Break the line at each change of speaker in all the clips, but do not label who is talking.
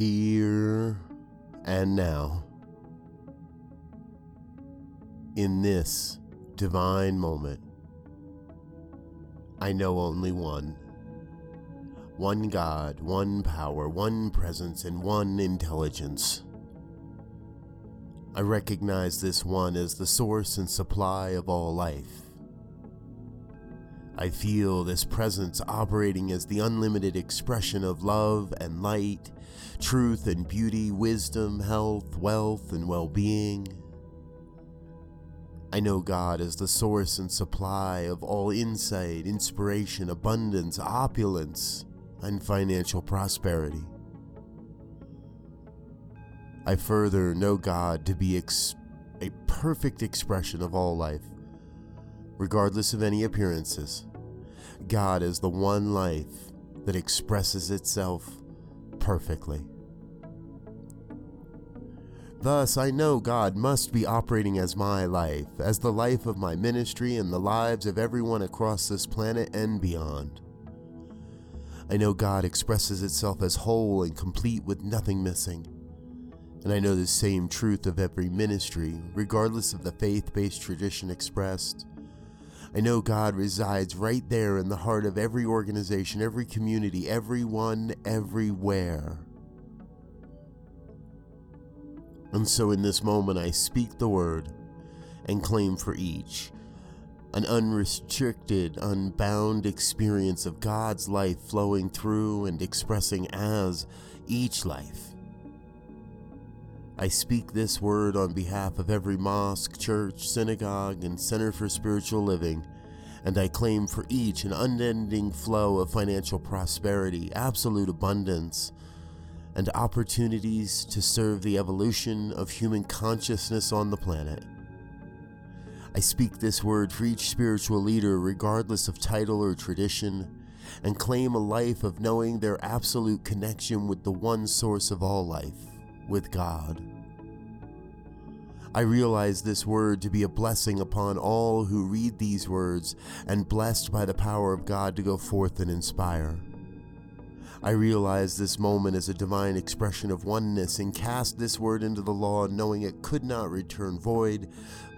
Here and now, in this divine moment, I know only one. One God, one power, one presence, and one intelligence. I recognize this one as the source and supply of all life. I feel this presence operating as the unlimited expression of love and light, truth and beauty, wisdom, health, wealth, and well being. I know God as the source and supply of all insight, inspiration, abundance, opulence, and financial prosperity. I further know God to be ex- a perfect expression of all life, regardless of any appearances. God is the one life that expresses itself perfectly. Thus, I know God must be operating as my life, as the life of my ministry and the lives of everyone across this planet and beyond. I know God expresses itself as whole and complete with nothing missing. And I know the same truth of every ministry, regardless of the faith based tradition expressed. I know God resides right there in the heart of every organization, every community, everyone, everywhere. And so in this moment, I speak the word and claim for each an unrestricted, unbound experience of God's life flowing through and expressing as each life. I speak this word on behalf of every mosque, church, synagogue, and center for spiritual living, and I claim for each an unending flow of financial prosperity, absolute abundance, and opportunities to serve the evolution of human consciousness on the planet. I speak this word for each spiritual leader, regardless of title or tradition, and claim a life of knowing their absolute connection with the one source of all life, with God. I realize this word to be a blessing upon all who read these words and blessed by the power of God to go forth and inspire. I realize this moment as a divine expression of oneness and cast this word into the law, knowing it could not return void,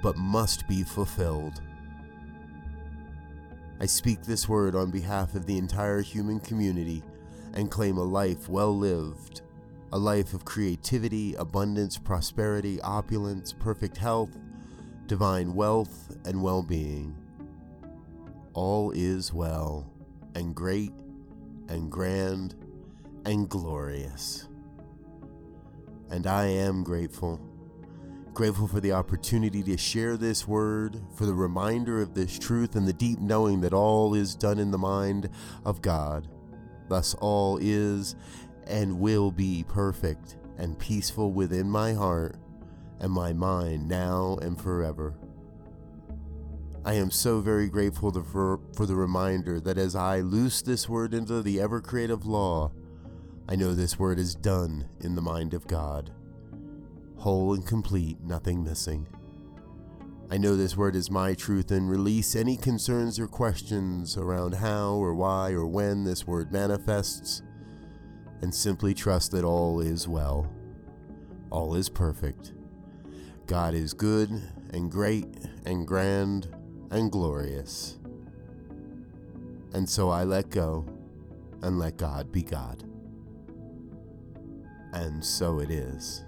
but must be fulfilled. I speak this word on behalf of the entire human community and claim a life well lived, a life of creativity, abundance, prosperity, opulence, perfect health, divine wealth, and well being. All is well, and great, and grand, and glorious. And I am grateful. Grateful for the opportunity to share this word, for the reminder of this truth, and the deep knowing that all is done in the mind of God. Thus, all is and will be perfect and peaceful within my heart and my mind now and forever. I am so very grateful for, for the reminder that as I loose this word into the ever creative law, I know this word is done in the mind of God, whole and complete, nothing missing. I know this word is my truth and release any concerns or questions around how or why or when this word manifests, and simply trust that all is well, all is perfect. God is good and great and grand and glorious. And so I let go and let God be God. And so it is.